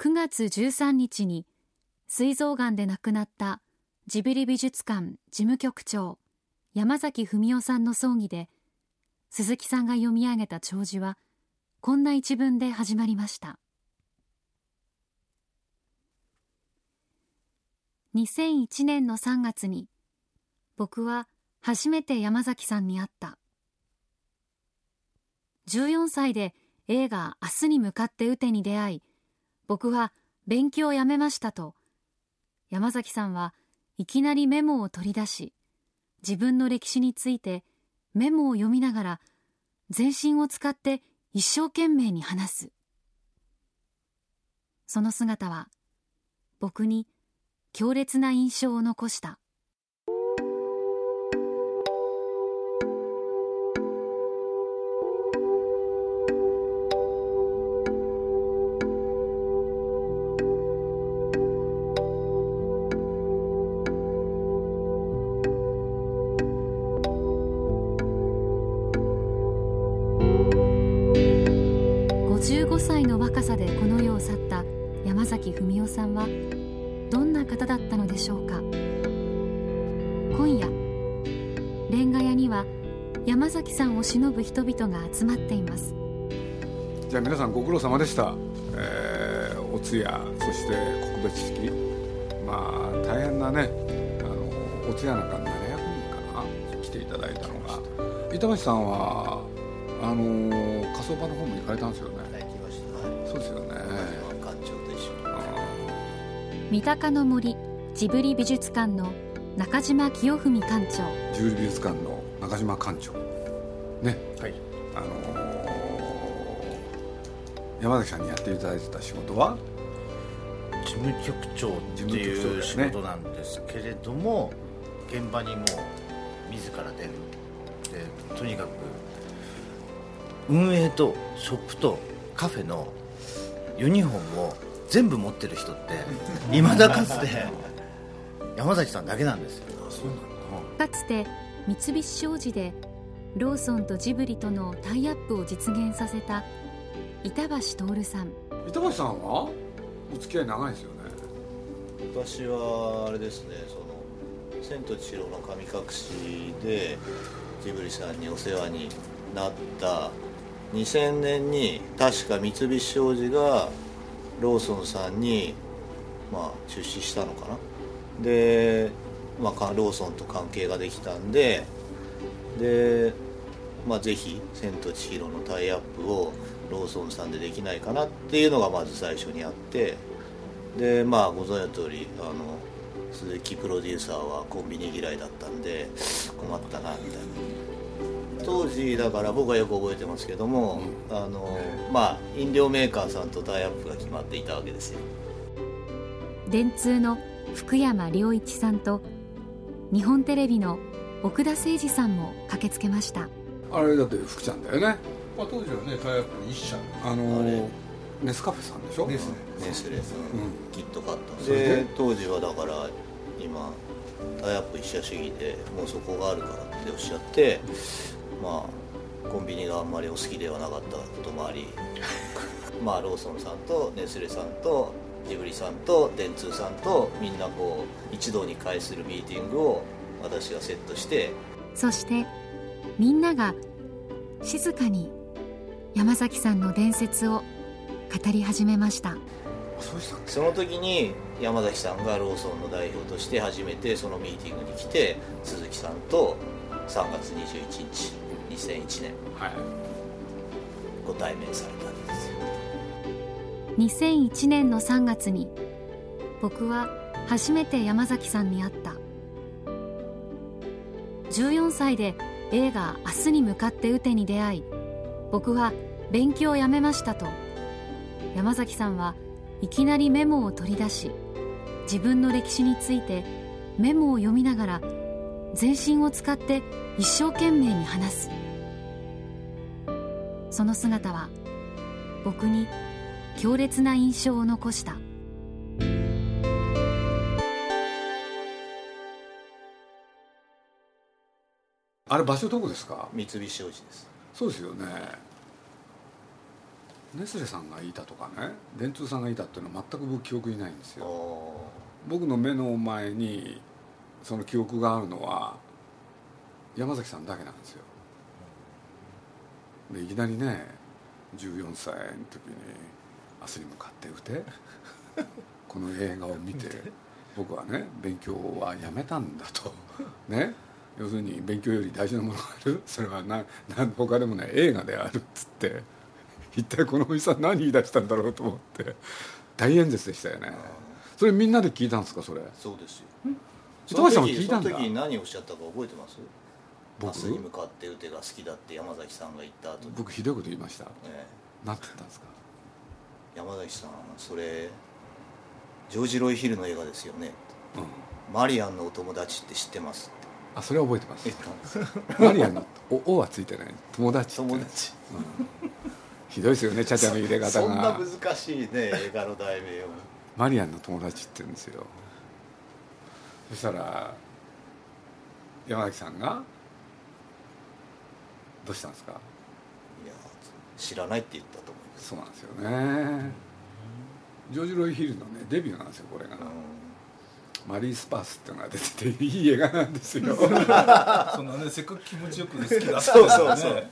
9月13日に膵臓がんで亡くなったジブリ美術館事務局長山崎文夫さんの葬儀で鈴木さんが読み上げた弔辞はこんな一文で始まりました。2001年の3月に僕は初めて山崎さんに会った。14歳で映画「明日に向かって打て」に出会い僕は勉強をやめましたと。山崎さんはいきなりメモを取り出し自分の歴史についてメモを読みながら全身を使って一生懸命に話す。その姿は僕に強烈な印象を残した。を去った山崎文夫さんはどんな方だったのでしょうか？今夜レンガ屋には山崎さんを偲ぶ人々が集まっています。じゃあ皆さんご苦労様でした、えー、お通夜そして告別式まあ大変なねあのお通夜なんか700人かな。来ていただいたのが。板橋さんはあの火葬場の方も行かれたんですよね。三鷹の森ジブリ美術館の中島清文館長。ジブリ美術館の中島館長。ね。はい。あのー山崎さんにやっていただいてた仕事は？事務局長っていう仕事なんですけれども、現場にもう自ら出る。でとにかく運営とショップとカフェのユニフォームを全部持ってる人っていまだかつて山崎さんだけなんですよ。かつて三菱商事でローソンとジブリとのタイアップを実現させた板橋徹さん。板橋さんは？お付き合い長いですよね。私はあれですねその「千と千尋の神隠し」でジブリさんにお世話になった。2000年に確か三菱商事がローソンさんに、まあ、出資したのかな。で、まあ、ローソンと関係ができたんでで、まあ、ぜひ「千と千尋」のタイアップをローソンさんでできないかなっていうのがまず最初にあってでまあご存知の通りあの鈴木プロデューサーはコンビニ嫌いだったんで困ったなみたいな。当時だから僕はよく覚えてますけども、あのまあ飲料メーカーさんとタイアップが決まっていたわけですよ。電通の福山良一さんと日本テレビの奥田誠二さんも駆けつけました。あれだって福ちゃんだよね。まあ、当時はねタイアップの一社。あのーネスカフェさんでしょ？ですね。ネスレうん。キットカットそれで？で当時はだから今タイアップ一社主義でもうそこがあるからっておっしゃってまあコンビニがあんまりお好きではなかったこともあり まあローソンさんとネスレさんとジブリさんと電通さんとみんなこう一堂に会するミーティングを私がセットしてそしてみんなが静かに山崎さんの伝説を語り始めました。その時に山崎さんがローソンの代表として初めてそのミーティングに来て鈴木さんと3月21日2001年はい。ご対面されたんですよ。2001年の3月に僕は初めて山崎さんに会った。14歳で映画「明日に向かって打て」に出会い僕は勉強をやめましたと。山崎さんはいきなりメモを取り出し自分の歴史についてメモを読みながら全身を使って一生懸命に話すその姿は僕に強烈な印象を残した。あれ場所どこですか？三菱商事です。そうですよね。ネスレさんがいたとかね電通さんがいたっていうのは全く僕記憶にないんですあよー。僕の目の前にその記憶があるのは山崎さんだけなんですよでいきなりね14歳の時に明日に向かって打て。この映画を見て僕はね勉強はやめたんだと。ね。要するに勉強より大事なものがある。それはななん他でもない映画であるっつって。一体このおじさん何言い出したんだろうと思って。大演説でしたよね。それみんなで聞いたんですかそれ？そうですよ。板橋さんも聞いたんだ。その時に何をおっしゃったか覚えてます？僕明日に向かって打てが好きだって山崎さんが言った後に、僕ひどいこと言いました。えなんて言ったんですか？え山崎さんそれジョージ・ロイ・ヒルの映画ですよね。うん。マリアンのお友達って知ってますって。あそれは覚えてます。マリアンのお「お」はついてない。友達って。友達。ひどいですよねチャチャの入れ方そんなが難しいね映画の題名を。マリアンの友達って言うんですよ。そしたら山崎さんがどうしたんですか？いや知らないって言ったと思います。そうなんですよね。ジョージ・ロイ・ヒルのねデビューなんですよこれが、うマリー・スパースっていうのが出てていい映画なんですよ。そんなねせっかく気持ちよくね好きだったそうそうそう。ね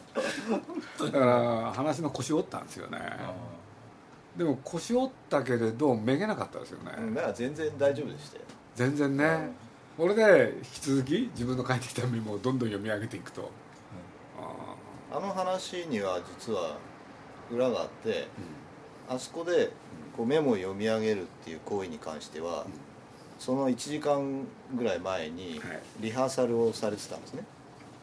だから話の腰折ったんですよね。でも腰折ったけれどめげなかったですよね、んだから全然大丈夫でしたよ。全然ね、これで引き続き自分の書いてきたメモをどんどん読み上げていくと、ああの話には実は裏があってあそこでこうメモを読み上げるっていう行為に関しては、その1時間ぐらい前にはい。リハーサルをされてたんですね、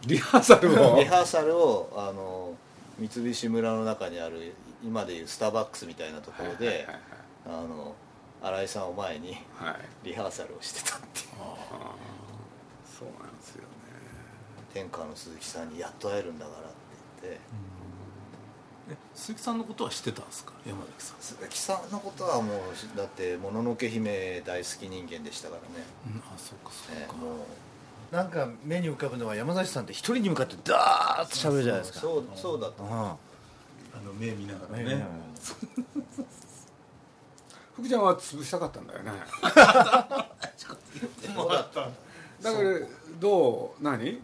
ーリハーサルを？リハーサルをあの三菱村の中にある今でいうスターバックスみたいなところで、はいはいはいあの新井さんを前にはい。はいリハーサルをしてたっていう。あーそうなんですよね。天下の鈴木さんにやっと会えるんだからって言ってえ鈴木さんのことは知ってたんですか？山崎さん。鈴木さんのことはもうだってもののけ姫大好き人間でしたからね。うんあそうかそうか、ねもう。なんか目に浮かぶのは山崎さんって一人に向かってダーッと喋るじゃないですか。そうそうだとう。ん。あの目見ながらね。福ちゃんは潰したかったんだよね。そうだった。だからどう？何？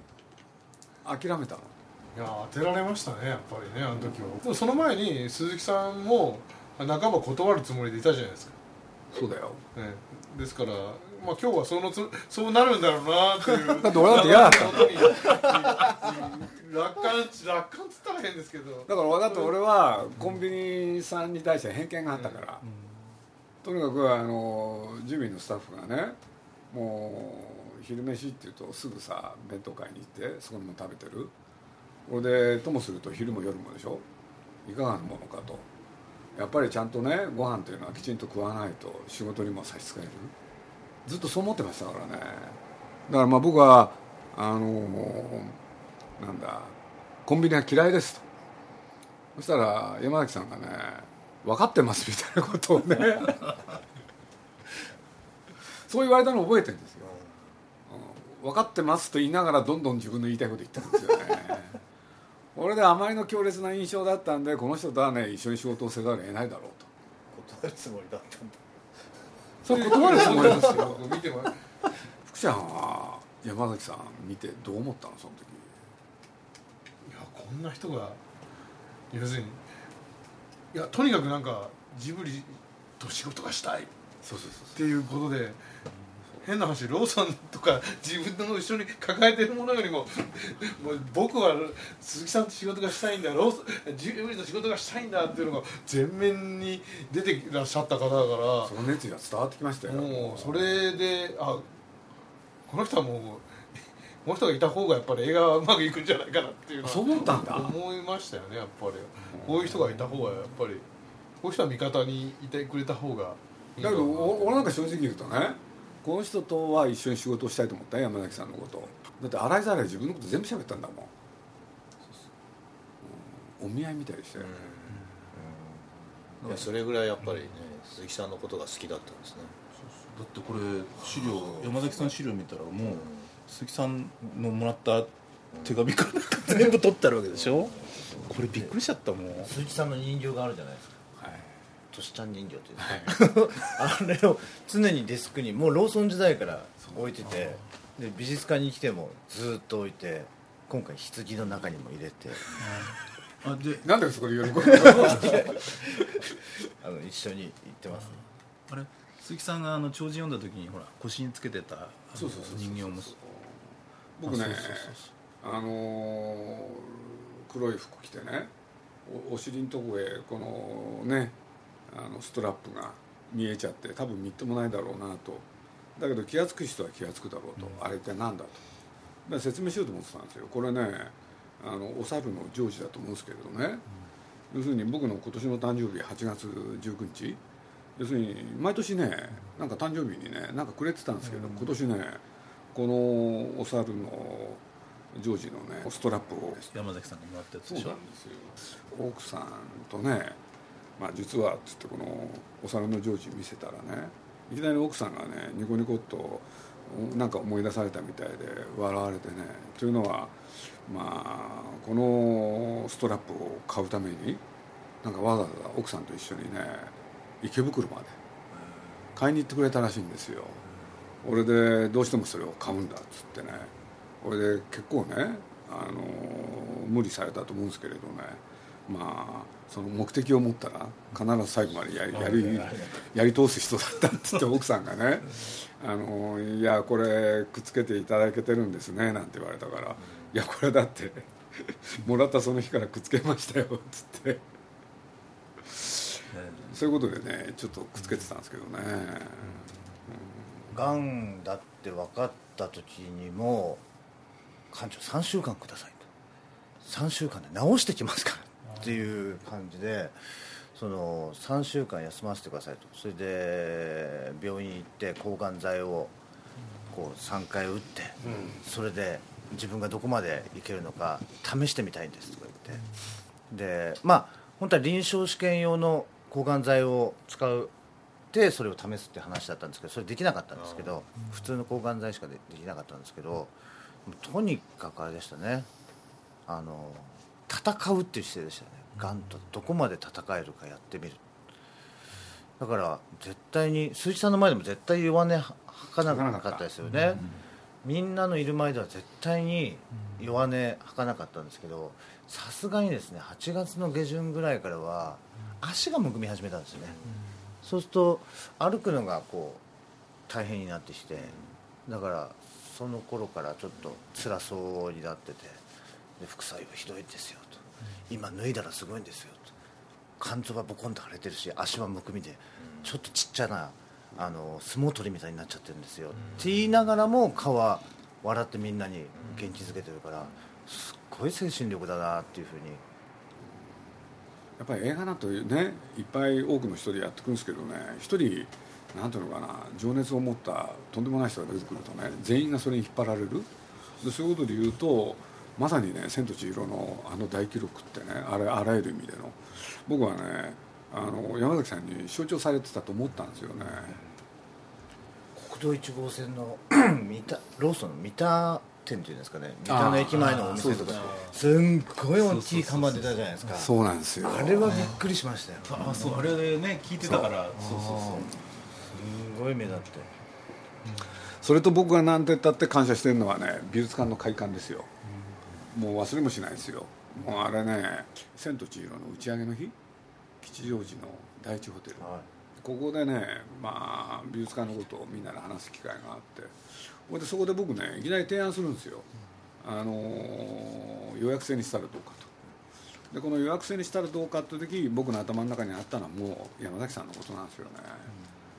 諦めたの？いや当てられましたねやっぱりねあの時はでもその前に鈴木さんも仲間断るつもりでいたじゃないですか、そうだよ。ね、ですからまあ今日はそのつそうなるんだろうなっていう。だって俺だって嫌だった。楽観楽観っつったら変ですけど。だからだって俺はコンビニさんに対して偏見があったから、とにかくあのジミーのスタッフがねもう昼飯っていうとすぐさ弁当買いに行ってそこにも食べてるこれでともすると昼も夜もでしょ？いかがなものかと。やっぱりちゃんとねご飯というのはきちんと食わないと仕事にも差し支える。ずっとそう思ってましたからね。だからまあ僕はあのなんだコンビニは嫌いですと。そしたら山崎さんがね分かってますみたいなことをね。そう言われたのを覚えてるんですよ、分かってますと言いながらどんどん自分の言いたいこと言ったんですよね。これであまりの強烈な印象だったんでこの人とはね一緒に仕事をせざるを得ないだろうと。断るつもりだったんだ。それ断るつもりですよ。僕見ても福ちゃんは山崎さん見てどう思ったのその時。いやこんな人が要するにいやとにかくなんかジブリと仕事がしたいっそうそうそう。ていうことで変な話ローソンとか自分の後ろに抱えてるものよりも もう僕は鈴木さんと仕事がしたいんだローソンジブリと仕事がしたいんだっていうのが前面に出ていらっしゃった方だからその熱意が伝わってきましたよ。もうそれであこの人はもう この人がいた方がやっぱり映画はうまくいくんじゃないかなっていうそう思ったんだ。思いましたよねやっぱり。こういう人がいた方がやっぱりこういう人は味方にいてくれた方がいいだけど俺なんか正直言うとねこの人とは一緒に仕事をしたいと思ったよ山崎さんのこと。だって洗いざらい自分のこと全部喋ったんだもん、うん。お見合いみたいでしたよ。ね、いやそれぐらいやっぱりね鈴木さんのことが好きだったんですね。だってこれ資料山崎さん資料見たらもう鈴木さんのもらった手紙からなんか全部取ってあるわけでしょ？これびっくりしちゃったもん。はい鈴木さんの人形があるじゃないですかトシちゃん人形っていうんですか、あれを常にデスクにもうローソン時代から置いててで美術館に来てもずっと置いて今回棺の中にも入れて。あでなんでそこで喜ぶの？あの一緒に行ってますね。あ。れ？鈴木さんがあの弔辞読んだ時にほら腰につけてたあのそうそうそうそう。人形も僕ねあそうそうそうあのー黒い服着てねおお尻のとこへこのねあのストラップが見えちゃって多分みっともないだろうなと。だけど気が付く人は気が付くだろうと、あれ一体何だと。で説明しようと思ってたんですよ。これねあのお猿のジョージだと思うんですけれどね、要するに僕の今年の誕生日8月19日。要するに毎年ねなんか誕生日にねなんかくれてたんですけど、今年ねこのお猿のジョージのねストラップを。山崎さんがもらったやつでしょ。そうなんですよ。奥さんとね、まあ、実はっつってこのお皿のジョージ見せたらねいきなり奥さんがねニコニコっとなんか思い出されたみたいで笑われてねというのはまあこのストラップを買うためになんかわざわざ奥さんと一緒にね池袋まで買いに行ってくれたらしいんですよ。俺でどうしてもそれを買うんだっつってね。俺で結構ねあの無理されたと思うんですけれどね。まあその目的を持ったら必ず最後までやりやりやり通す人だったって言って奥さんがね「あのいやこれくっつけていただけてるんですね」なんて言われたから「いやこれだってもらったその日からくっつけましたよ」っつって。そういうことでねちょっとくっつけてたんですけどね。がん。だって分かった時にも館長3週間くださいと。3週間で治してきますからっていう感じでその3週間休ませてくださいと。それで病院行って抗がん剤をこう3回打って、それで自分がどこまでいけるのか試してみたいんですとか言って。でまあ本当は臨床試験用の抗がん剤を使うでそれを試すって話だったんですけどそれできなかったんですけど普通の抗がん剤しかでできなかったんですけどとにかくあれでしたね。あの戦うっていう姿勢でしたね。がんとどこまで戦えるかやってみる。だから絶対に鈴木さんの前でも絶対弱音吐かなかったですよね。みんなのいる前では絶対に弱音吐かなかったんですけどさすがにですね8月の下旬ぐらいからは足がむくみ始めたんですよね、そうすると歩くのがこう大変になってきてだからその頃からちょっと辛そうになってて。で副作用ひどいですよと。今脱いだらすごいんですよと。肝臓がボコンと腫れてるし足はむくみでちょっとちっちゃなあの相撲取りみたいになっちゃってるんですよ。って言いながらも顔は笑ってみんなに元気づけてるからすっごい精神力だなっていうふうに。やっぱり映画なんてねいっぱい多くの人でやってくるんですけどね一人なんていうのかな情熱を持ったとんでもない人が出てくるとね全員がそれに引っ張られる。でそういうことで言うとまさにね「千と千尋の」あの大記録ってねあれあらゆる意味での。僕はねあの山崎さんに象徴されてたと思ったんですよね。国道1号線の 三田ローソンの三田店っていうんですかね。三田の駅前のお店とか。すんごい大きい看板出たじゃないですか。そうなんですよ。あれはびっくりしましたよ。あそうあれでね聞いてたから。そう。そうそうすごい目立って。それと僕が何て言ったって感謝してるのはね美術館の開館ですよ、もう忘れもしないですよ。もうあれね「千と千尋」の打ち上げの日？吉祥寺の第一ホテル、はここでね、まあ、美術館のことをみんなで話す機会があって。ほいでそこで僕ねいきなり提案するんですよ、あのー予約制にしたらどうかと。でこの予約制にしたらどうかって時僕の頭の中にあったのはもう山崎さんのことなんですよね、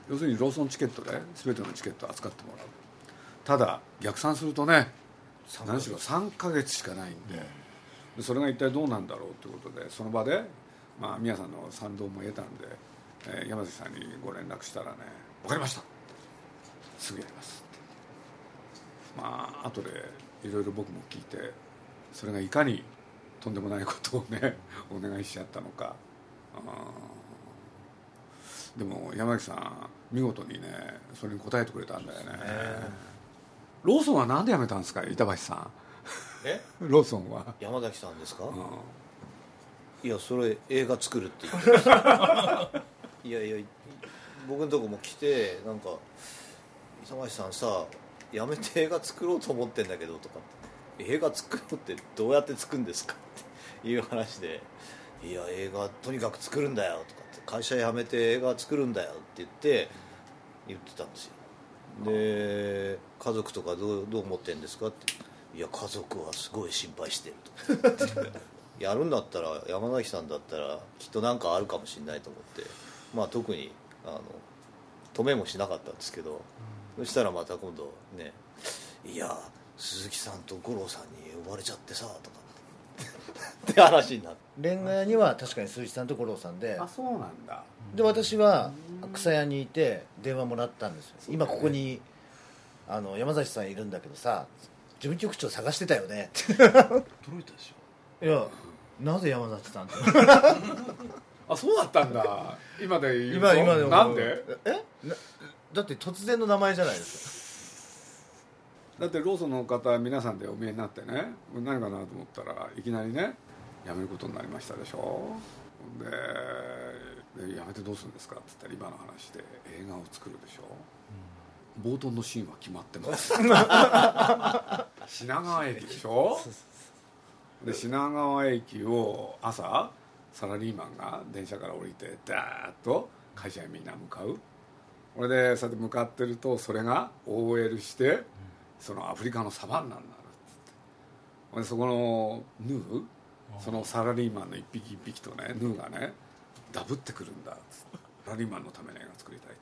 要するにローソンチケットで全てのチケットを扱ってもらう。ただ逆算するとね何しろ3ヶ月しかないんででそれが一体どうなんだろうということでその場で、まあ、宮さんの賛同も得たんで、えー山崎さんにご連絡したらね「分かりました。すぐやります」って。まあ後でいろいろ僕も聞いてそれがいかにとんでもないことをね お願いしちゃったのか。でも山崎さん見事にねそれに応えてくれたんだよねローソンはなんで辞めたんですか板橋さん。え？ローソンは、山崎さんですか、うん。いやそれ映画作るって言って。ましたいやいや僕のとこも来てなんか「磯町さんさやめて映画作ろうと思ってんだけど」とかって「映画作ろうってどうやって作るんですか?」っていう話で「いや映画とにかく作るんだよ」とかって「会社辞めて映画作るんだよ」って言って言ってたんですよで「家族とかどうどう思ってんですか?」って「いや家族はすごい心配してる」と。やるんだったら山崎さんだったらきっと何かあるかもしれないと思って。まあ特にあの止めもしなかったんですけど、そしたらまた今度ね「いや鈴木さんと五郎さんに呼ばれちゃってさ」とか って話になってレンガ屋には確かに鈴木さんと五郎さんで。あそうなんだ。で私は草屋にいて電話もらったんですよ。今ここにあの山崎さんいるんだけどさ事務局長探してたよね。って驚いたでしょ。いやなぜ山崎さんって あそうだったんだ。今で言うと。今今でも。なんで？え？なだって突然の名前じゃないですだってローソンの方皆さんでお見えになってね何かなと思ったらいきなりね辞めることになりましたでしょ。でで辞めてどうするんですかって言ったら今の話で映画を作るでしょ、冒頭のシーンは決まってます。品川駅でしょ。で品川駅を朝サラリーマンが電車から降りてダーッと会社へみんな向かう。これでそうやって向かってるとそれが OL してそのアフリカのサバンナになるっつって。そこのヌーそのサラリーマンの一匹一匹とねヌーがねダブってくるんだっつって。サラリーマンのための映画作りたい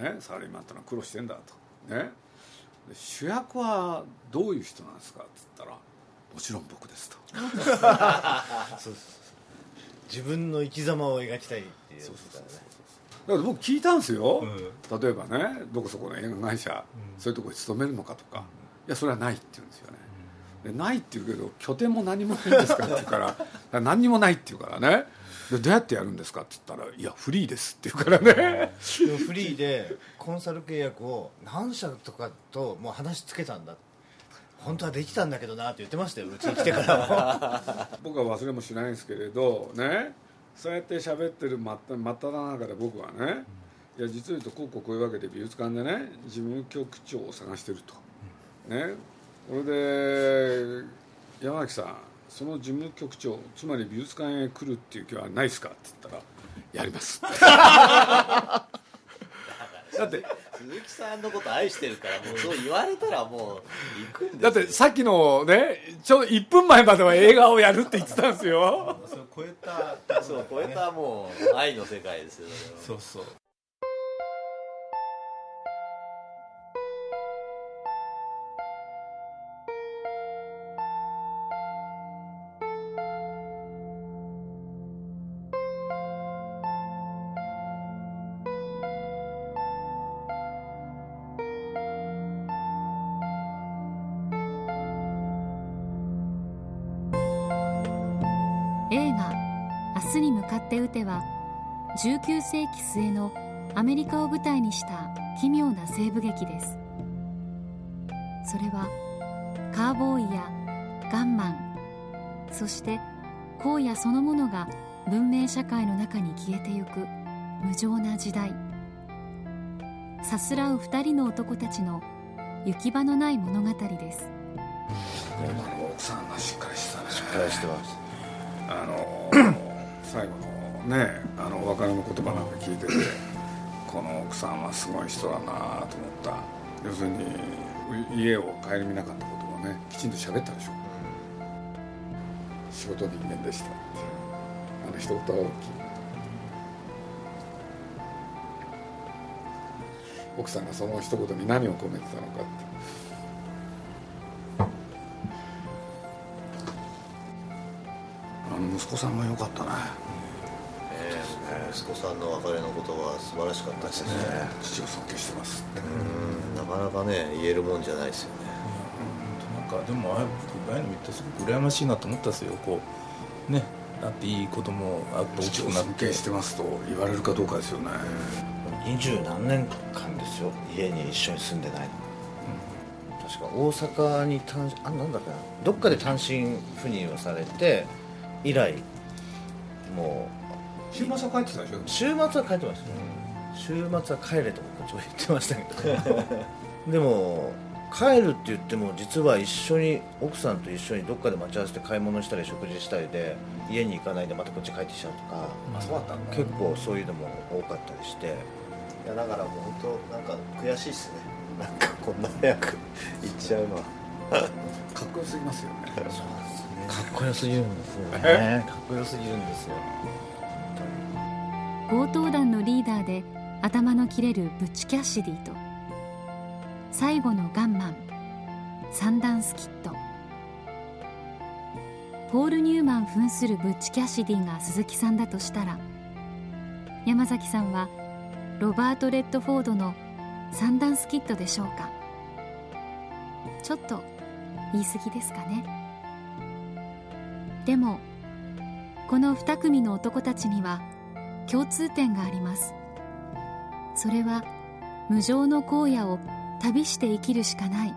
と。ねサラリーマンってのは苦労してんだと。ね。で主役はどういう人なんですかっつったらもちろん僕ですと。自分の生き様を描きたいっていうやつだねだから僕聞いたんですよ、例えばねどこそこの映画会社、そういうところに勤めるのかとか、いやそれはないって言うんですよね。でないって言うけど拠点も何もないんですかって言うから だから何にもないって言うからね。でどうやってやるんですかって言ったら「いやフリーです」って言うからね。フリーでコンサル契約を何社とかともう話つけたんだ。本当はできたんだけどなって言ってましたようちに来てからも。僕は忘れもしないんですけれどねそうやって喋ってる真っ只真っ只中で僕はねいや実を言うとこうこうこういうわけで美術館でね事務局長を探してると、ね。これで山崎さんその事務局長つまり美術館へ来るっていう気はないですか？って言ったらやります だって鈴木さんのこと愛してるからもうそう言われたらもう行くんだってさっきのねちょうど1分前までは映画をやるって言ってたんですよ。それを超えた そう。超えたもう愛の世界ですよそうそう映画「明日に向かって撃て」は19世紀末のアメリカを舞台にした奇妙な西部劇です。それはカーボーイやガンマンそして荒野そのものが文明社会の中に消えてゆく無情な時代。さすらう二人の男たちの行き場のない物語です。今の奥さんがしっかりしたね。しっかりしてますあの最後のねあのお別れの言葉なんか聞いててこの奥さんはすごい人だなと思った。要するに家を顧みなかったことをねきちんと喋ったでしょ。仕事人間でした。あの一言は大きい奥さんがその一言に何を込めてたのかって。子さんも良かったね。ええ息子さんの別れの言葉は素晴らしかったですね。父を尊敬してますうんなかなかね言えるもんじゃないですよね。なんかでもあああいうの見てすごく羨ましいなと思ったんですよ。こうねだっていい子供あって大きくなって尊敬してますと言われるかどうかですよね。二十何年間ですよ。家に一緒に住んでないの。確確か大阪に単あなんだっけな。どっかで単身赴任をされて以来も週末は帰ってたでしょ？う週末は帰ってました、週末は帰れと僕は言ってましたけど。でも帰るって言っても実は一緒に奥さんと一緒にどっかで待ち合わせて買い物したり食事したりで家に行かないでまたこっち帰ってきちゃうとか、あそうだったんだ。結構そういうのも多かったりして。いやだからもう本当なんか悔しいっすね。なんかこんな早く行っちゃうのは。かっこよすぎますよね。かっこよすぎるんですよね。かっこよすぎるんですよ。強盗団のリーダーで頭の切れるブッチ・キャッシディと最後のガンマンサンダンス・キッドポール・ニューマン扮するブッチ・キャッシディが鈴木さんだとしたら山崎さんはロバート・レッドフォードのサンダンス・キッドでしょうか。ちょっと言い過ぎですかねでもこの2組の男たちには共通点があります。それは無情の荒野を旅して生きるしかない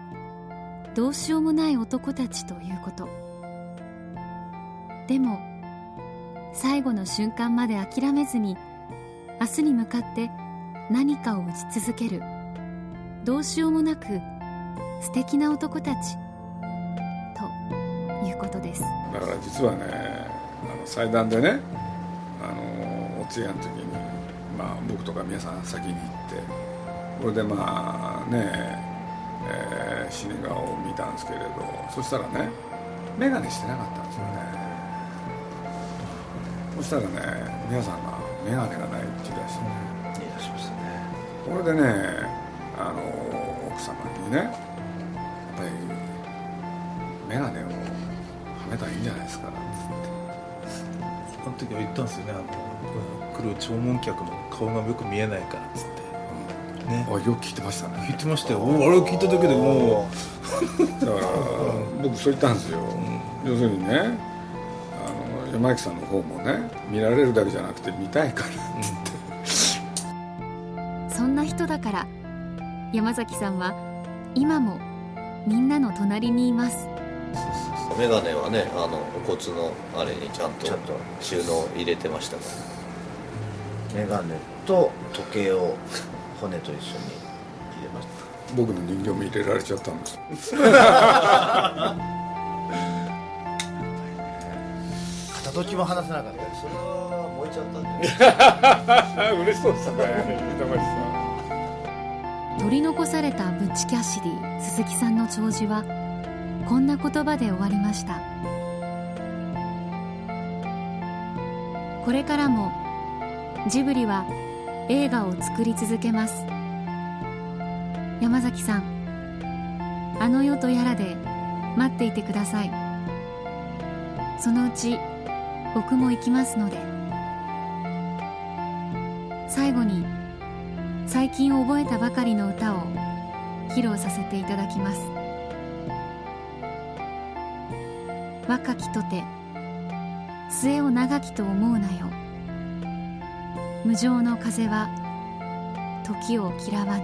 どうしようもない男たちということ。でも最後の瞬間まで諦めずに明日に向かって何かを打ち続ける。どうしようもなく素敵な男たち。いうことです。だから実はねあの祭壇でねあのお通夜の時に、まあ、僕とか皆さん先に行ってこれでまあねえー死に顔を見たんですけれどそしたらね眼鏡してなかったんですよね。そしたらね皆さんが眼鏡がないって言い出してね。言い出しましたね。これでねあの奥様にね時は言ったんですよねあの来る弔問客の顔がよく見えないからっつって。ね。あよく聞いてましたね。聞いてましたよ。おあれを聞いただけでも だから僕そう言ったんですよ、要するにねあの山崎さんの方もね見られるだけじゃなくて見たいからそんな人だから山崎さんは今もみんなの隣にいますメガネはねあのお骨のあれにちゃんとちゃんと。収納入れてましたから。眼鏡と時計を骨と一緒に入れました。僕の人形も入れられちゃったんです。片時も話せなかったそれは燃えちゃったんじゃない？嬉しそうですね取り残されたブッチ・キャッシディ鈴木さんの弔辞はこんな言葉で終わりました。これからもジブリは映画を作り続けます。山崎さんあの世とやらで待っていてください。そのうち僕も行きますので。最後に最近覚えたばかりの歌を披露させていただきます。若きとて末を長きと思うなよ。無情の風は時を嫌わぬ。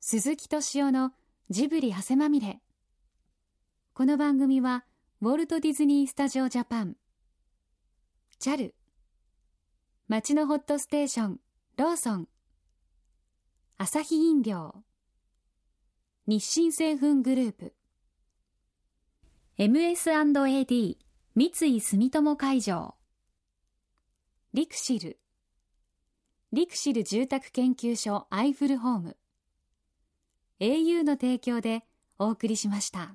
鈴木敏夫のジブリ汗まみれ。この番組はウォルト・ディズニー・スタジオ・ジャパン。JAL 町のホットステーション。ローソン。アサヒ飲料。日清製粉グループ。MS&AD 三井住友海上。リクシル。リクシル住宅研究所アイフルホーム。au の提供でお送りしました。